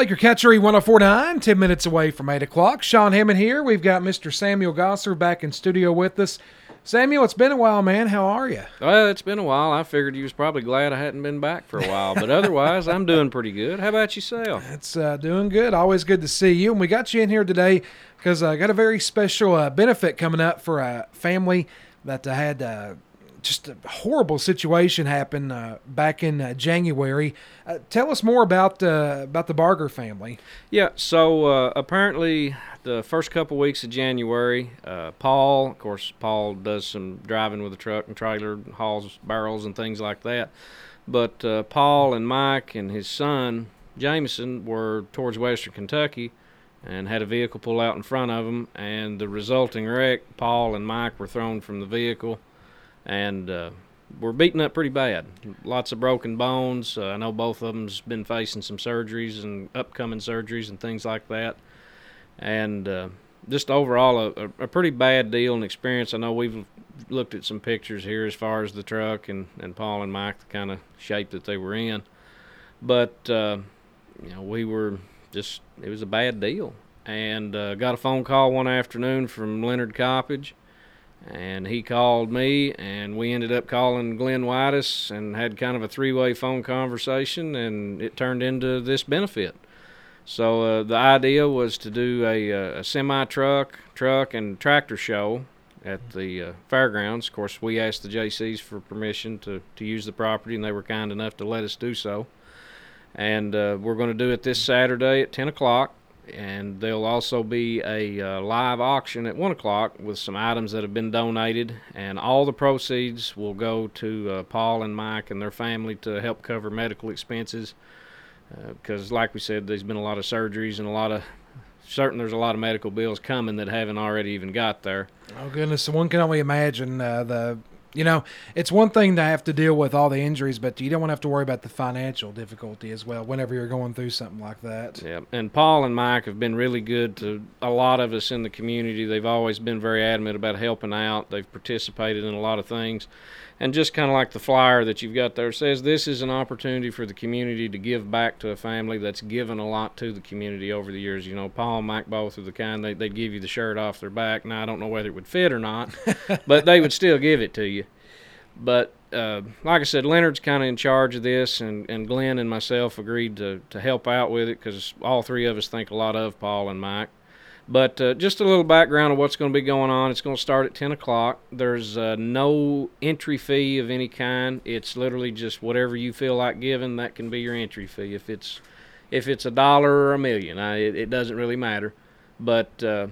Laker Country 1049, 10 minutes away from 8 o'clock. Sean Hammond here. We've got Mr. Samuel Gosser back in studio with us. Samuel, it's been a while, man. How are you? Well, it's been a while. I figured you was probably glad I hadn't been back for a while, but otherwise, I'm doing pretty good. How about yourself? It's uh, doing good. Always good to see you. And we got you in here today because I got a very special uh, benefit coming up for a family that uh, had uh, just a horrible situation happened uh, back in uh, January. Uh, tell us more about uh, about the Barger family. Yeah, so uh, apparently the first couple weeks of January, uh, Paul, of course, Paul does some driving with a truck and trailer, hauls barrels and things like that. But Paul and Mike and his son Jameson were towards Western Kentucky and had a vehicle pull out in front of them, and the resulting wreck, Paul and Mike were thrown from the vehicle and uh, were beaten up pretty bad. Lots of broken bones. Uh, I know both of them's been facing some surgeries and upcoming surgeries and things like that. And uh, just overall, a, a pretty bad deal and experience. I know we've looked at some pictures here as far as the truck and, and Paul and Mike, the kind of shape that they were in. But, uh, you know, we were just, it was a bad deal. And uh, got a phone call one afternoon from Leonard Coppage and he called me and we ended up calling glenn whitus and had kind of a three-way phone conversation and it turned into this benefit. So uh, the idea was to do a, uh, a semi truck truck and tractor show at the uh, fairgrounds. Of course we asked the jcs for permission to, to use the property and they were kind enough to let us do so. And uh, we're going to do it this saturday at 10 o'clock and there'll also be a uh, live auction at one o'clock with some items that have been donated, and all the proceeds will go to uh, Paul and Mike and their family to help cover medical expenses. Because, uh, like we said, there's been a lot of surgeries and a lot of certain there's a lot of medical bills coming that haven't already even got there. Oh goodness, one can only imagine uh, the you know, it's one thing to have to deal with all the injuries, but you don't want to have to worry about the financial difficulty as well whenever you're going through something like that. Yeah, and Paul and Mike have been really good to a lot of us in the community. They've always been very adamant about helping out. They've participated in a lot of things. And just kind of like the flyer that you've got there says, this is an opportunity for the community to give back to a family that's given a lot to the community over the years. You know, Paul and Mike both are the kind they, they'd give you the shirt off their back. Now, I don't know whether it would fit or not, but they would still give it to you. But uh, like I said, Leonard's kind of in charge of this, and, and Glenn and myself agreed to, to help out with it because all three of us think a lot of Paul and Mike. But uh, just a little background of what's going to be going on. It's going to start at 10 o'clock. There's uh, no entry fee of any kind. It's literally just whatever you feel like giving. That can be your entry fee. If it's if it's a dollar or a million, I, it, it, doesn't really matter. But uh,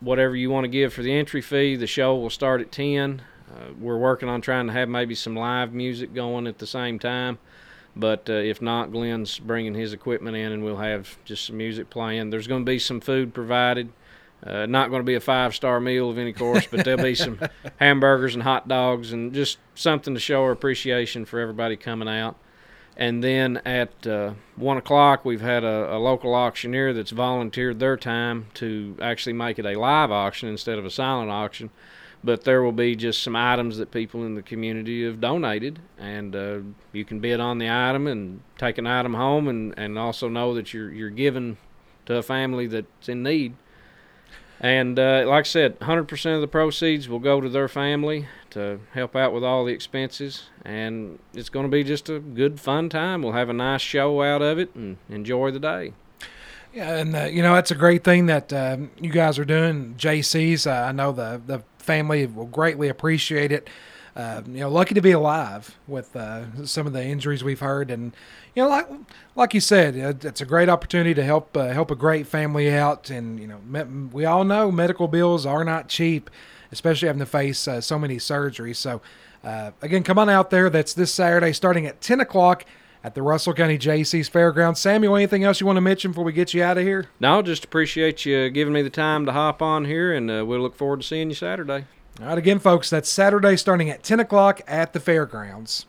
whatever you want to give for the entry fee, the show will start at 10. Uh, we're working on trying to have maybe some live music going at the same time. But uh, if not, Glenn's bringing his equipment in, and we'll have just some music playing. There's going to be some food provided. Uh, not going to be a five star meal of any course, but there'll be some hamburgers and hot dogs and just something to show our appreciation for everybody coming out. And then at uh, one o'clock, we've had a, a, local auctioneer that's volunteered their time to actually make it a live auction instead of a silent auction but there will be just some items that people in the community have donated, and uh, you can bid on the item and take an item home, and, and also know that you're you're giving to a family that's in need. And uh, like I said, 100% of the proceeds will go to their family to help out with all the expenses, and it's going to be just a good, fun time. We'll have a nice show out of it and enjoy the day. Yeah, and uh, you know it's a great thing that uh, you guys are doing. JC's, uh, I know the the family will greatly appreciate it. Uh, you know, lucky to be alive with uh, some of the injuries we've heard, and you know, like like you said, it's a great opportunity to help uh, help a great family out. And you know, we all know medical bills are not cheap, especially having to face uh, so many surgeries. So, uh, again, come on out there. That's this Saturday, starting at ten o'clock at the Russell County JC's Fairgrounds. Samuel, anything else you want to mention before we get you out of here? No, just appreciate you giving me the time to hop on here, and uh, we'll look forward to seeing you Saturday. All right, again, folks, that's Saturday starting at 10 o'clock at the Fairgrounds.